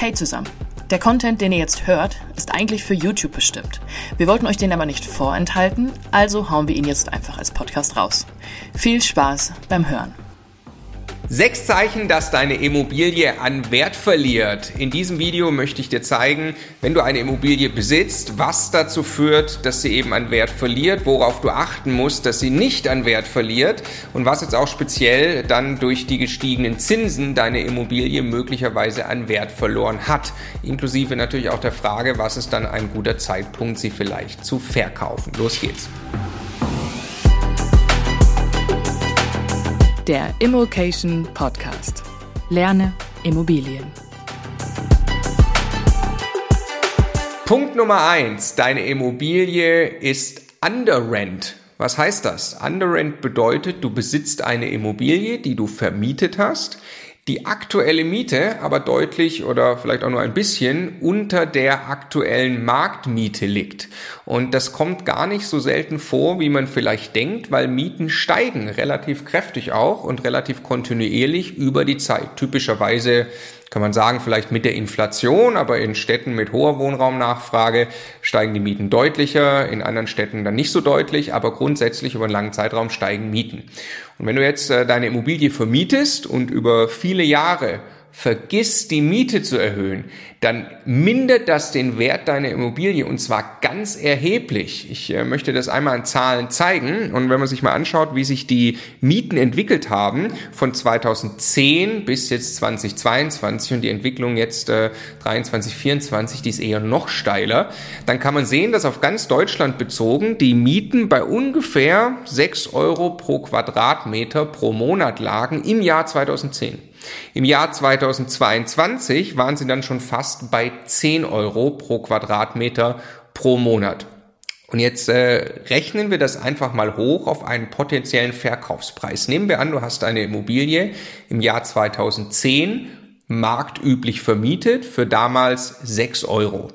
Hey zusammen. Der Content, den ihr jetzt hört, ist eigentlich für YouTube bestimmt. Wir wollten euch den aber nicht vorenthalten, also hauen wir ihn jetzt einfach als Podcast raus. Viel Spaß beim Hören. Sechs Zeichen, dass deine Immobilie an Wert verliert. In diesem Video möchte ich dir zeigen, wenn du eine Immobilie besitzt, was dazu führt, dass sie eben an Wert verliert, worauf du achten musst, dass sie nicht an Wert verliert und was jetzt auch speziell dann durch die gestiegenen Zinsen deine Immobilie möglicherweise an Wert verloren hat. Inklusive natürlich auch der Frage, was ist dann ein guter Zeitpunkt, sie vielleicht zu verkaufen. Los geht's. Der Immokation Podcast. Lerne Immobilien. Punkt Nummer eins: Deine Immobilie ist under rent. Was heißt das? Under rent bedeutet, du besitzt eine Immobilie, die du vermietet hast, die aktuelle Miete aber deutlich oder vielleicht auch nur ein bisschen unter der aktuellen Marktmiete liegt. Und das kommt gar nicht so selten vor, wie man vielleicht denkt, weil Mieten steigen relativ kräftig auch und relativ kontinuierlich über die Zeit. Typischerweise kann man sagen, vielleicht mit der Inflation, aber in Städten mit hoher Wohnraumnachfrage steigen die Mieten deutlicher, in anderen Städten dann nicht so deutlich, aber grundsätzlich über einen langen Zeitraum steigen Mieten. Und wenn du jetzt äh, deine Immobilie vermietest und über viele Jahre vergiss die Miete zu erhöhen, dann mindert das den Wert deiner Immobilie und zwar ganz erheblich. Ich äh, möchte das einmal in Zahlen zeigen und wenn man sich mal anschaut, wie sich die Mieten entwickelt haben von 2010 bis jetzt 2022 und die Entwicklung jetzt äh, 23, 24, die ist eher noch steiler, dann kann man sehen, dass auf ganz Deutschland bezogen die Mieten bei ungefähr 6 Euro pro Quadratmeter pro Monat lagen im Jahr 2010. Im Jahr 2022 waren sie dann schon fast bei 10 Euro pro Quadratmeter pro Monat. Und jetzt äh, rechnen wir das einfach mal hoch auf einen potenziellen Verkaufspreis. Nehmen wir an, du hast eine Immobilie im Jahr 2010 marktüblich vermietet für damals 6 Euro.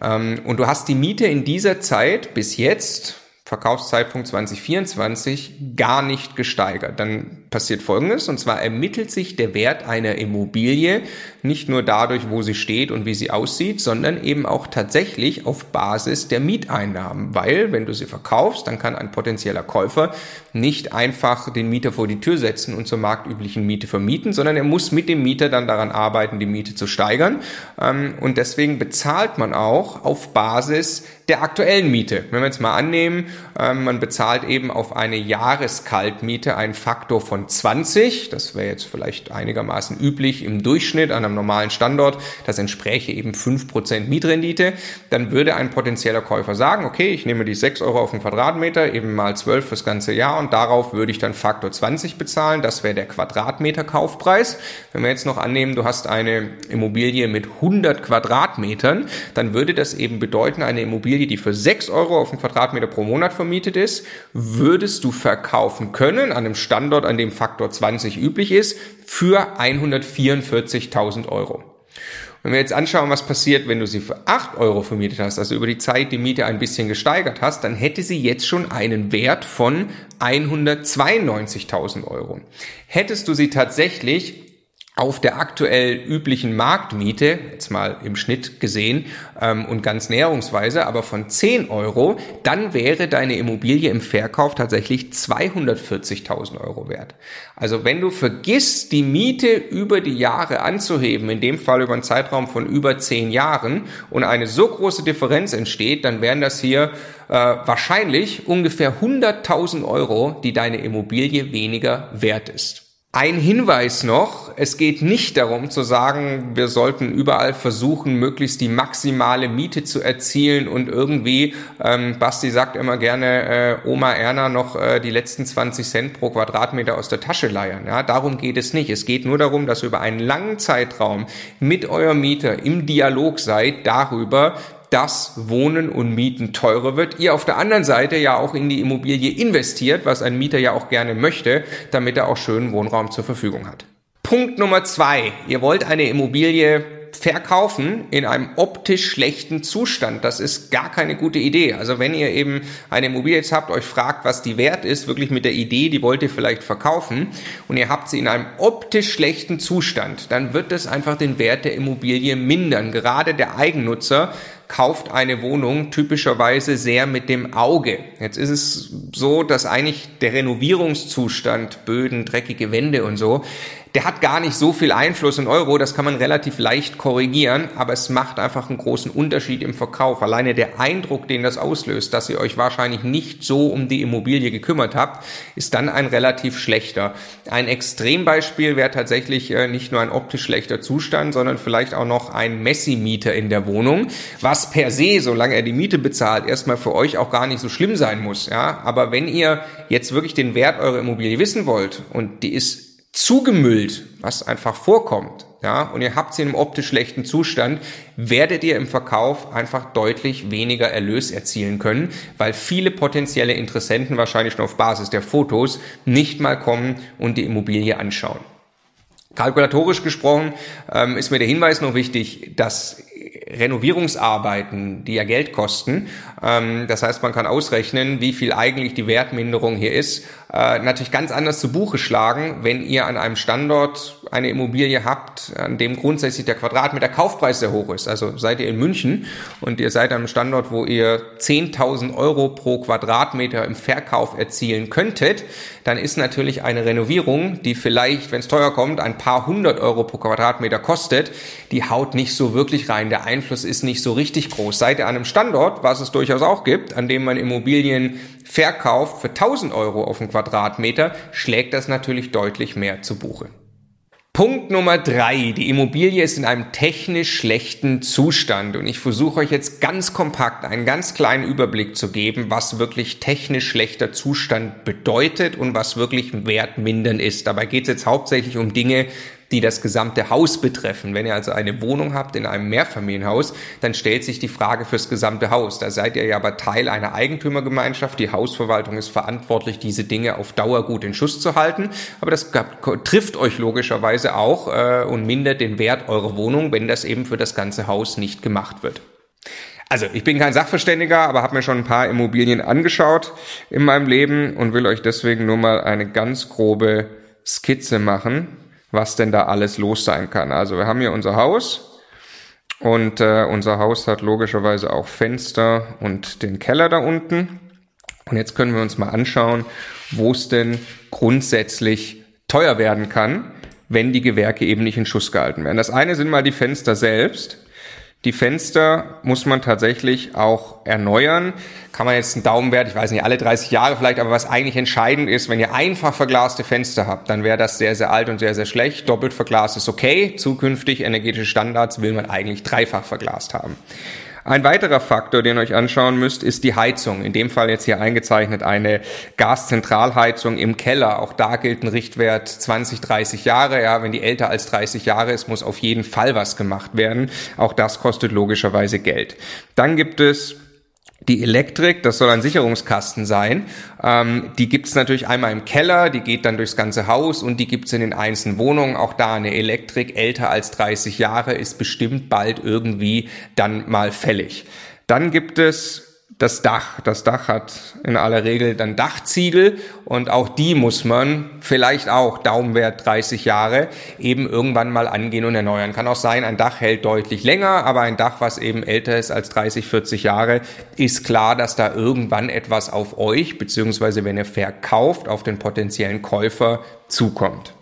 Ähm, und du hast die Miete in dieser Zeit bis jetzt, Verkaufszeitpunkt 2024, gar nicht gesteigert. Dann passiert Folgendes, und zwar ermittelt sich der Wert einer Immobilie nicht nur dadurch, wo sie steht und wie sie aussieht, sondern eben auch tatsächlich auf Basis der Mieteinnahmen. Weil, wenn du sie verkaufst, dann kann ein potenzieller Käufer nicht einfach den Mieter vor die Tür setzen und zur marktüblichen Miete vermieten, sondern er muss mit dem Mieter dann daran arbeiten, die Miete zu steigern. Ähm, und deswegen bezahlt man auch auf Basis der aktuellen Miete. Wenn wir jetzt mal annehmen, ähm, man bezahlt eben auf eine Jahreskaltmiete einen Faktor von 20. Das wäre jetzt vielleicht einigermaßen üblich im Durchschnitt an einem normalen Standort. Das entspräche eben 5% Mietrendite. Dann würde ein potenzieller Käufer sagen, okay, ich nehme die 6 Euro auf den Quadratmeter, eben mal 12 fürs ganze Jahr und darauf würde ich dann Faktor 20 bezahlen. Das wäre der Quadratmeter Kaufpreis. Wenn wir jetzt noch annehmen, du hast eine Immobilie mit 100 Quadratmetern, dann würde das eben bedeuten, eine Immobilie, die für 6 Euro auf den Quadratmeter pro Monat vermietet ist, würdest du verkaufen können an einem Standort, an dem Faktor 20 üblich ist, für 144.000 Euro. Wenn wir jetzt anschauen, was passiert, wenn du sie für 8 Euro vermietet hast, also über die Zeit die Miete ein bisschen gesteigert hast, dann hätte sie jetzt schon einen Wert von 192.000 Euro. Hättest du sie tatsächlich auf der aktuell üblichen Marktmiete, jetzt mal im Schnitt gesehen ähm, und ganz näherungsweise, aber von 10 Euro, dann wäre deine Immobilie im Verkauf tatsächlich 240.000 Euro wert. Also wenn du vergisst, die Miete über die Jahre anzuheben, in dem Fall über einen Zeitraum von über 10 Jahren und eine so große Differenz entsteht, dann wären das hier äh, wahrscheinlich ungefähr 100.000 Euro, die deine Immobilie weniger wert ist. Ein Hinweis noch, es geht nicht darum zu sagen, wir sollten überall versuchen, möglichst die maximale Miete zu erzielen und irgendwie, ähm, Basti sagt immer gerne, äh, Oma Erna noch äh, die letzten 20 Cent pro Quadratmeter aus der Tasche leiern. Ja, darum geht es nicht. Es geht nur darum, dass ihr über einen langen Zeitraum mit eurem Mieter im Dialog seid darüber, dass Wohnen und Mieten teurer wird. Ihr auf der anderen Seite ja auch in die Immobilie investiert, was ein Mieter ja auch gerne möchte, damit er auch schönen Wohnraum zur Verfügung hat. Punkt Nummer zwei. Ihr wollt eine Immobilie verkaufen in einem optisch schlechten Zustand. Das ist gar keine gute Idee. Also wenn ihr eben eine Immobilie jetzt habt, euch fragt, was die wert ist, wirklich mit der Idee, die wollt ihr vielleicht verkaufen und ihr habt sie in einem optisch schlechten Zustand, dann wird das einfach den Wert der Immobilie mindern. Gerade der Eigennutzer kauft eine Wohnung typischerweise sehr mit dem Auge. Jetzt ist es so, dass eigentlich der Renovierungszustand, Böden, dreckige Wände und so, der hat gar nicht so viel Einfluss in Euro, das kann man relativ leicht korrigieren, aber es macht einfach einen großen Unterschied im Verkauf. Alleine der Eindruck, den das auslöst, dass ihr euch wahrscheinlich nicht so um die Immobilie gekümmert habt, ist dann ein relativ schlechter. Ein Extrembeispiel wäre tatsächlich äh, nicht nur ein optisch schlechter Zustand, sondern vielleicht auch noch ein Messi-Mieter in der Wohnung, was per se, solange er die Miete bezahlt, erstmal für euch auch gar nicht so schlimm sein muss. Ja, aber wenn ihr jetzt wirklich den Wert eurer Immobilie wissen wollt und die ist zugemüllt, was einfach vorkommt, ja, und ihr habt sie in einem optisch schlechten Zustand, werdet ihr im Verkauf einfach deutlich weniger Erlös erzielen können, weil viele potenzielle Interessenten wahrscheinlich schon auf Basis der Fotos nicht mal kommen und die Immobilie anschauen. Kalkulatorisch gesprochen ähm, ist mir der Hinweis noch wichtig, dass Renovierungsarbeiten, die ja Geld kosten, ähm, das heißt, man kann ausrechnen, wie viel eigentlich die Wertminderung hier ist, äh, natürlich ganz anders zu Buche schlagen, wenn ihr an einem Standort eine Immobilie habt, an dem grundsätzlich der Quadratmeter Kaufpreis sehr hoch ist. Also seid ihr in München und ihr seid an einem Standort, wo ihr 10.000 Euro pro Quadratmeter im Verkauf erzielen könntet, dann ist natürlich eine Renovierung, die vielleicht, wenn es teuer kommt, ein paar hundert Euro pro Quadratmeter kostet, die haut nicht so wirklich rein. Der Einfluss ist nicht so richtig groß. Seid ihr an einem Standort, was es durchaus auch gibt, an dem man Immobilien verkauft für 1000 Euro auf den Quadratmeter, schlägt das natürlich deutlich mehr zu Buche. Punkt Nummer drei. Die Immobilie ist in einem technisch schlechten Zustand und ich versuche euch jetzt ganz kompakt einen ganz kleinen Überblick zu geben, was wirklich technisch schlechter Zustand bedeutet und was wirklich wertmindern ist. Dabei geht es jetzt hauptsächlich um Dinge, die das gesamte Haus betreffen. Wenn ihr also eine Wohnung habt in einem Mehrfamilienhaus, dann stellt sich die Frage fürs gesamte Haus. Da seid ihr ja aber Teil einer Eigentümergemeinschaft. Die Hausverwaltung ist verantwortlich, diese Dinge auf Dauer gut in Schuss zu halten. Aber das trifft euch logischerweise auch äh, und mindert den Wert eurer Wohnung, wenn das eben für das ganze Haus nicht gemacht wird. Also ich bin kein Sachverständiger, aber habe mir schon ein paar Immobilien angeschaut in meinem Leben und will euch deswegen nur mal eine ganz grobe Skizze machen, was denn da alles los sein kann. Also wir haben hier unser Haus und äh, unser Haus hat logischerweise auch Fenster und den Keller da unten. Und jetzt können wir uns mal anschauen, wo es denn grundsätzlich teuer werden kann, wenn die Gewerke eben nicht in Schuss gehalten werden. Das eine sind mal die Fenster selbst. Die Fenster muss man tatsächlich auch erneuern. Kann man jetzt einen Daumenwert, ich weiß nicht, alle 30 Jahre vielleicht, aber was eigentlich entscheidend ist, wenn ihr einfach verglaste Fenster habt, dann wäre das sehr, sehr alt und sehr, sehr schlecht. Doppelt verglast ist okay. Zukünftig energetische Standards will man eigentlich dreifach verglast haben. Ein weiterer Faktor, den ihr euch anschauen müsst, ist die Heizung. In dem Fall jetzt hier eingezeichnet eine Gaszentralheizung im Keller. Auch da gilt ein Richtwert 20, 30 Jahre. Ja, wenn die älter als 30 Jahre ist, muss auf jeden Fall was gemacht werden. Auch das kostet logischerweise Geld. Dann gibt es die Elektrik, das soll ein Sicherungskasten sein, ähm, die gibt's natürlich einmal im Keller, die geht dann durchs ganze Haus und die gibt's in den einzelnen Wohnungen. Auch da eine Elektrik älter als 30 Jahre ist bestimmt bald irgendwie dann mal fällig. Dann gibt es das Dach. Das Dach hat in aller Regel dann Dachziegel und auch die muss man vielleicht auch Daumenwert 30 Jahre eben irgendwann mal angehen und erneuern. Kann auch sein, ein Dach hält deutlich länger, aber ein Dach, was eben älter ist als 30, 40 Jahre, ist klar, dass da irgendwann etwas auf euch, beziehungsweise wenn ihr verkauft, auf den potenziellen Käufer zukommt.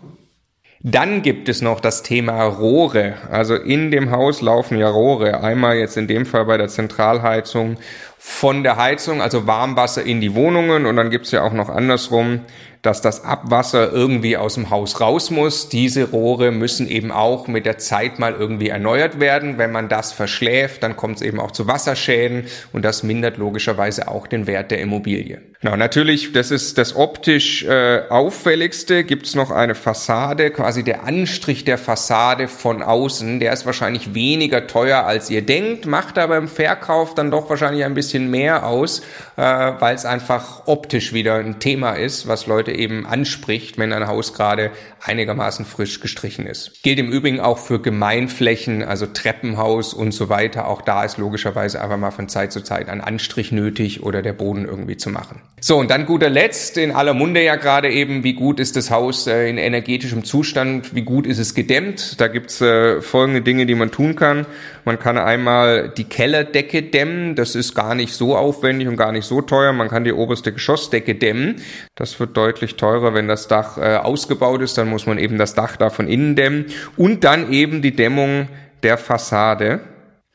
Dann gibt es noch das Thema Rohre. Also in dem Haus laufen ja Rohre. Einmal jetzt in dem Fall bei der Zentralheizung von der Heizung, also Warmwasser in die Wohnungen und dann gibt's ja auch noch andersrum dass das Abwasser irgendwie aus dem Haus raus muss. Diese Rohre müssen eben auch mit der Zeit mal irgendwie erneuert werden. Wenn man das verschläft, dann kommt es eben auch zu Wasserschäden und das mindert logischerweise auch den Wert der Immobilie. Genau, natürlich, das ist das optisch äh, auffälligste. Gibt es noch eine Fassade, quasi der Anstrich der Fassade von außen. Der ist wahrscheinlich weniger teuer, als ihr denkt, macht aber im Verkauf dann doch wahrscheinlich ein bisschen mehr aus, äh, weil es einfach optisch wieder ein Thema ist, was Leute eben anspricht, wenn ein Haus gerade einigermaßen frisch gestrichen ist. Gilt im Übrigen auch für Gemeinflächen, also Treppenhaus und so weiter. Auch da ist logischerweise einfach mal von Zeit zu Zeit ein Anstrich nötig oder der Boden irgendwie zu machen. So, und dann guter Letzt, in aller Munde ja gerade eben, wie gut ist das Haus äh, in energetischem Zustand, wie gut ist es gedämmt. Da gibt's äh, folgende Dinge, die man tun kann. Man kann einmal die Kellerdecke dämmen, das ist gar nicht so aufwendig und gar nicht so teuer. Man kann die oberste Geschossdecke dämmen. Das wird deutlich teurer, wenn das Dach äh, ausgebaut ist, dann muss man eben das Dach da von innen dämmen. Und dann eben die Dämmung der Fassade.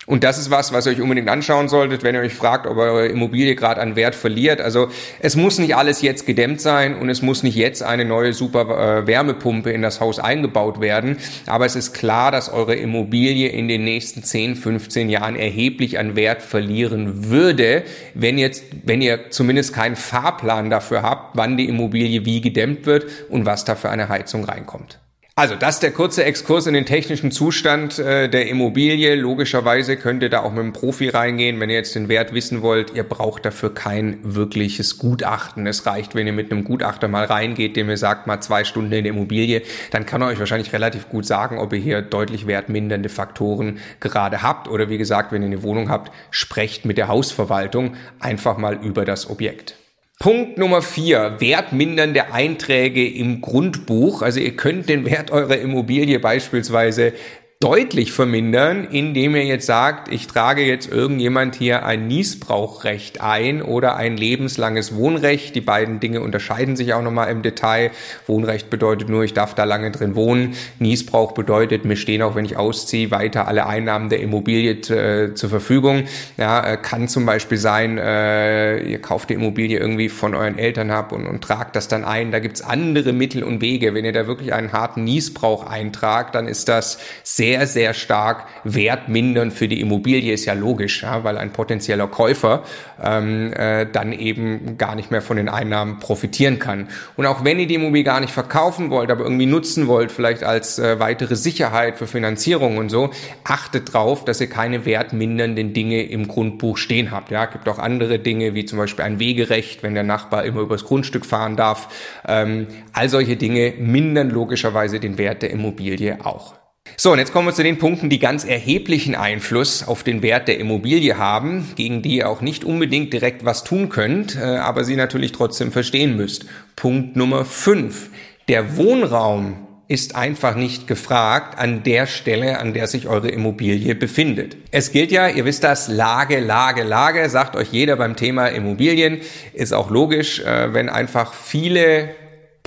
Und das ist was, was ihr euch unbedingt anschauen solltet, wenn ihr euch fragt, ob eure Immobilie gerade an Wert verliert. Also es muss nicht alles jetzt gedämmt sein und es muss nicht jetzt eine neue super äh, Wärmepumpe in das Haus eingebaut werden. Aber es ist klar, dass eure Immobilie in den nächsten 10, 15 Jahren erheblich an Wert verlieren würde, wenn jetzt, wenn ihr zumindest keinen Fahrplan dafür habt, wann die Immobilie wie gedämmt wird und was da für eine Heizung reinkommt. Also das ist der kurze Exkurs in den technischen Zustand äh, der Immobilie. Logischerweise könnt ihr da auch mit einem Profi reingehen, wenn ihr jetzt den Wert wissen wollt. Ihr braucht dafür kein wirkliches Gutachten. Es reicht, wenn ihr mit einem Gutachter mal reingeht, dem ihr sagt, mal zwei Stunden in der Immobilie, dann kann er euch wahrscheinlich relativ gut sagen, ob ihr hier deutlich wertmindernde Faktoren gerade habt. Oder wie gesagt, wenn ihr eine Wohnung habt, sprecht mit der Hausverwaltung einfach mal über das Objekt. Punkt Nummer vier, wertmindernde Einträge im Grundbuch. Also ihr könnt den Wert eurer Immobilie beispielsweise deutlich vermindern, indem ihr jetzt sagt, ich trage jetzt irgendjemand hier ein Niesbrauchrecht ein oder ein lebenslanges Wohnrecht. Die beiden Dinge unterscheiden sich auch nochmal im Detail. Wohnrecht bedeutet nur, ich darf da lange drin wohnen. Niesbrauch bedeutet, mir stehen auch, wenn ich ausziehe, weiter alle Einnahmen der Immobilie äh, zur Verfügung. Ja, äh, kann zum Beispiel sein, äh, ihr kauft die Immobilie irgendwie von euren Eltern ab und, und tragt das dann ein. Da gibt's andere Mittel und Wege. Wenn ihr da wirklich einen harten Niesbrauch eintragt, dann ist das sehr sehr, sehr stark wertmindern für die Immobilie, ist ja logisch, ja, weil ein potenzieller Käufer ähm, äh, dann eben gar nicht mehr von den Einnahmen profitieren kann. Und auch wenn ihr die Immobilie gar nicht verkaufen wollt, aber irgendwie nutzen wollt, vielleicht als äh, weitere Sicherheit für Finanzierung und so, achtet drauf, dass ihr keine wertmindernden Dinge im Grundbuch stehen habt. Ja, gibt auch andere Dinge, wie zum Beispiel ein Wegerecht, wenn der Nachbar immer übers Grundstück fahren darf. Ähm, all solche Dinge mindern logischerweise den Wert der Immobilie auch. So, und jetzt kommen wir zu den Punkten, die ganz erheblichen Einfluss auf den Wert der Immobilie haben, gegen die ihr auch nicht unbedingt direkt was tun könnt, äh, aber sie natürlich trotzdem verstehen müsst. Punkt Nummer 5. Der Wohnraum ist einfach nicht gefragt an der Stelle, an der sich eure Immobilie befindet. Es gilt ja, ihr wisst das, Lage, Lage, Lage, sagt euch jeder beim Thema Immobilien, ist auch logisch, äh, wenn einfach viele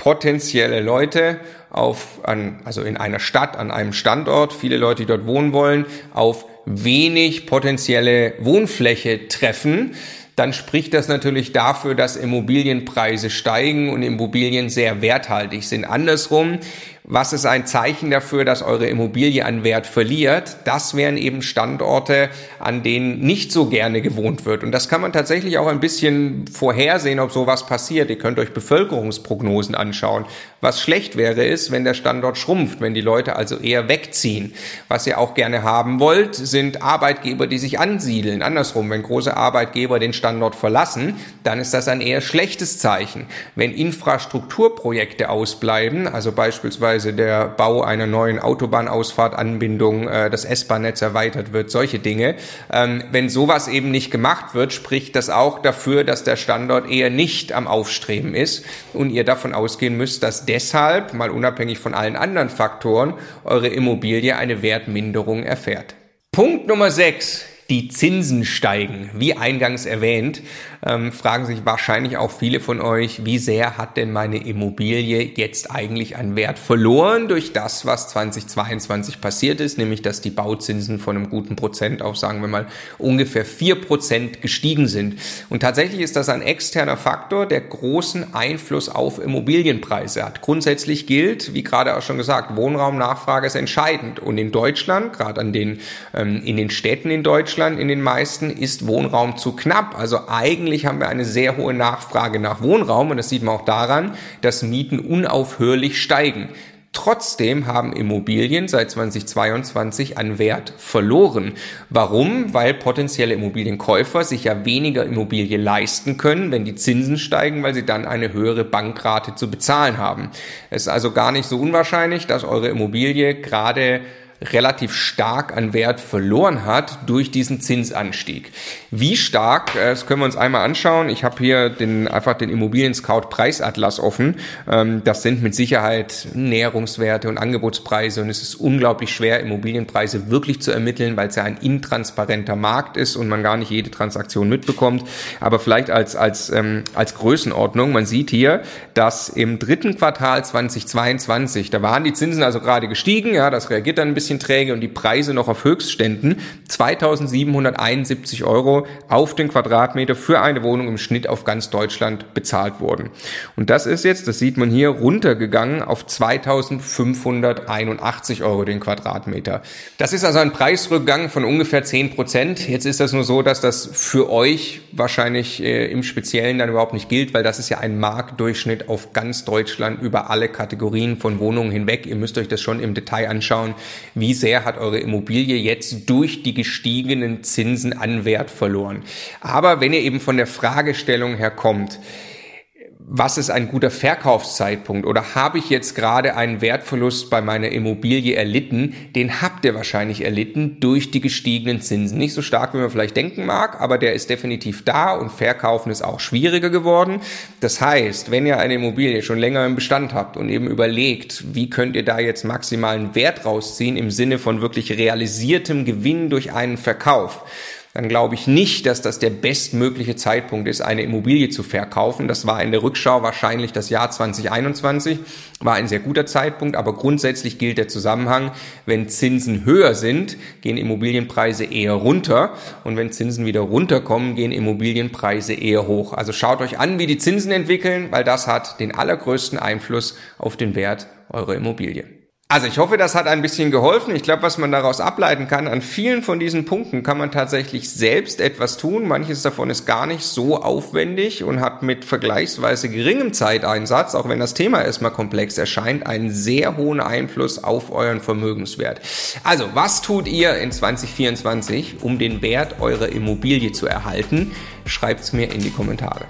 potenzielle Leute auf, an, also in einer Stadt, an einem Standort, viele Leute, die dort wohnen wollen, auf wenig potenzielle Wohnfläche treffen, dann spricht das natürlich dafür, dass Immobilienpreise steigen und Immobilien sehr werthaltig sind. Andersrum, was ist ein Zeichen dafür, dass eure Immobilie an Wert verliert? Das wären eben Standorte, an denen nicht so gerne gewohnt wird. Und das kann man tatsächlich auch ein bisschen vorhersehen, ob sowas passiert. Ihr könnt euch Bevölkerungsprognosen anschauen. Was schlecht wäre, ist, wenn der Standort schrumpft, wenn die Leute also eher wegziehen. Was ihr auch gerne haben wollt, sind Arbeitgeber, die sich ansiedeln. Andersrum, wenn große Arbeitgeber den Standort verlassen, dann ist das ein eher schlechtes Zeichen. Wenn Infrastrukturprojekte ausbleiben, also beispielsweise beispielsweise der Bau einer neuen Autobahnausfahrtanbindung, äh, das S-Bahn-Netz erweitert wird, solche Dinge. Ähm, wenn sowas eben nicht gemacht wird, spricht das auch dafür, dass der Standort eher nicht am Aufstreben ist und ihr davon ausgehen müsst, dass deshalb, mal unabhängig von allen anderen Faktoren, eure Immobilie eine Wertminderung erfährt. Punkt Nummer 6 die Zinsen steigen. Wie eingangs erwähnt, ähm, fragen sich wahrscheinlich auch viele von euch, wie sehr hat denn meine Immobilie jetzt eigentlich an Wert verloren durch das, was 2022 passiert ist, nämlich dass die Bauzinsen von einem guten Prozent auf, sagen wir mal, ungefähr vier Prozent gestiegen sind. Und tatsächlich ist das ein externer Faktor, der großen Einfluss auf Immobilienpreise hat. Grundsätzlich gilt, wie gerade auch schon gesagt, Wohnraumnachfrage ist entscheidend. Und in Deutschland, gerade an den, ähm, in den Städten in Deutschland, in den meisten ist Wohnraum zu knapp. Also eigentlich haben wir eine sehr hohe Nachfrage nach Wohnraum und das sieht man auch daran, dass Mieten unaufhörlich steigen. Trotzdem haben Immobilien seit 2022 an Wert verloren. Warum? Weil potenzielle Immobilienkäufer sich ja weniger Immobilie leisten können, wenn die Zinsen steigen, weil sie dann eine höhere Bankrate zu bezahlen haben. Es ist also gar nicht so unwahrscheinlich, dass eure Immobilie gerade relativ stark an Wert verloren hat durch diesen Zinsanstieg. Wie stark, äh, das können wir uns einmal anschauen. Ich habe hier den, einfach den Immobilien Scout Preisatlas offen. Ähm, das sind mit Sicherheit Näherungswerte und Angebotspreise und es ist unglaublich schwer, Immobilienpreise wirklich zu ermitteln, weil es ja ein intransparenter Markt ist und man gar nicht jede Transaktion mitbekommt. Aber vielleicht als, als, ähm, als Größenordnung, man sieht hier, dass im dritten Quartal 2022, da waren die Zinsen also gerade gestiegen, ja, das reagiert dann ein bisschen bisschen träge und die Preise noch auf Höchstständen 2771 Euro auf den Quadratmeter für eine Wohnung im Schnitt auf ganz Deutschland bezahlt wurden. Und das ist jetzt, das sieht man hier, runtergegangen auf 2581 Euro den Quadratmeter. Das ist also ein Preisrückgang von ungefähr 10 Prozent. Jetzt ist das nur so, dass das für euch wahrscheinlich äh, im Speziellen dann überhaupt nicht gilt, weil das ist ja ein Marktdurchschnitt auf ganz Deutschland über alle Kategorien von Wohnungen hinweg. Ihr müsst euch das schon im Detail anschauen, wie sehr hat eure Immobilie jetzt durch die gestiegenen Zinsen an Wert verloren. Aber wenn ihr eben von der Fragestellung her kommt, was ist ein guter Verkaufszeitpunkt oder habe ich jetzt gerade einen Wertverlust bei meiner Immobilie erlitten? Den habt ihr wahrscheinlich erlitten durch die gestiegenen Zinsen. Nicht so stark, wie man vielleicht denken mag, aber der ist definitiv da und verkaufen ist auch schwieriger geworden. Das heißt, wenn ihr eine Immobilie schon länger im Bestand habt und eben überlegt, wie könnt ihr da jetzt maximalen Wert rausziehen im Sinne von wirklich realisiertem Gewinn durch einen Verkauf, dann glaube ich nicht, dass das der bestmögliche Zeitpunkt ist, eine Immobilie zu verkaufen. Das war in der Rückschau wahrscheinlich das Jahr 2021, war ein sehr guter Zeitpunkt, aber grundsätzlich gilt der Zusammenhang, wenn Zinsen höher sind, gehen Immobilienpreise eher runter und wenn Zinsen wieder runterkommen, gehen Immobilienpreise eher hoch. Also schaut euch an, wie die Zinsen entwickeln, weil das hat den allergrößten Einfluss auf den Wert eurer Immobilie. Also ich hoffe, das hat ein bisschen geholfen. Ich glaube, was man daraus ableiten kann, an vielen von diesen Punkten kann man tatsächlich selbst etwas tun. Manches davon ist gar nicht so aufwendig und hat mit vergleichsweise geringem Zeiteinsatz, auch wenn das Thema erstmal komplex erscheint, einen sehr hohen Einfluss auf euren Vermögenswert. Also, was tut ihr in 2024, um den Wert eurer Immobilie zu erhalten? Schreibt's mir in die Kommentare.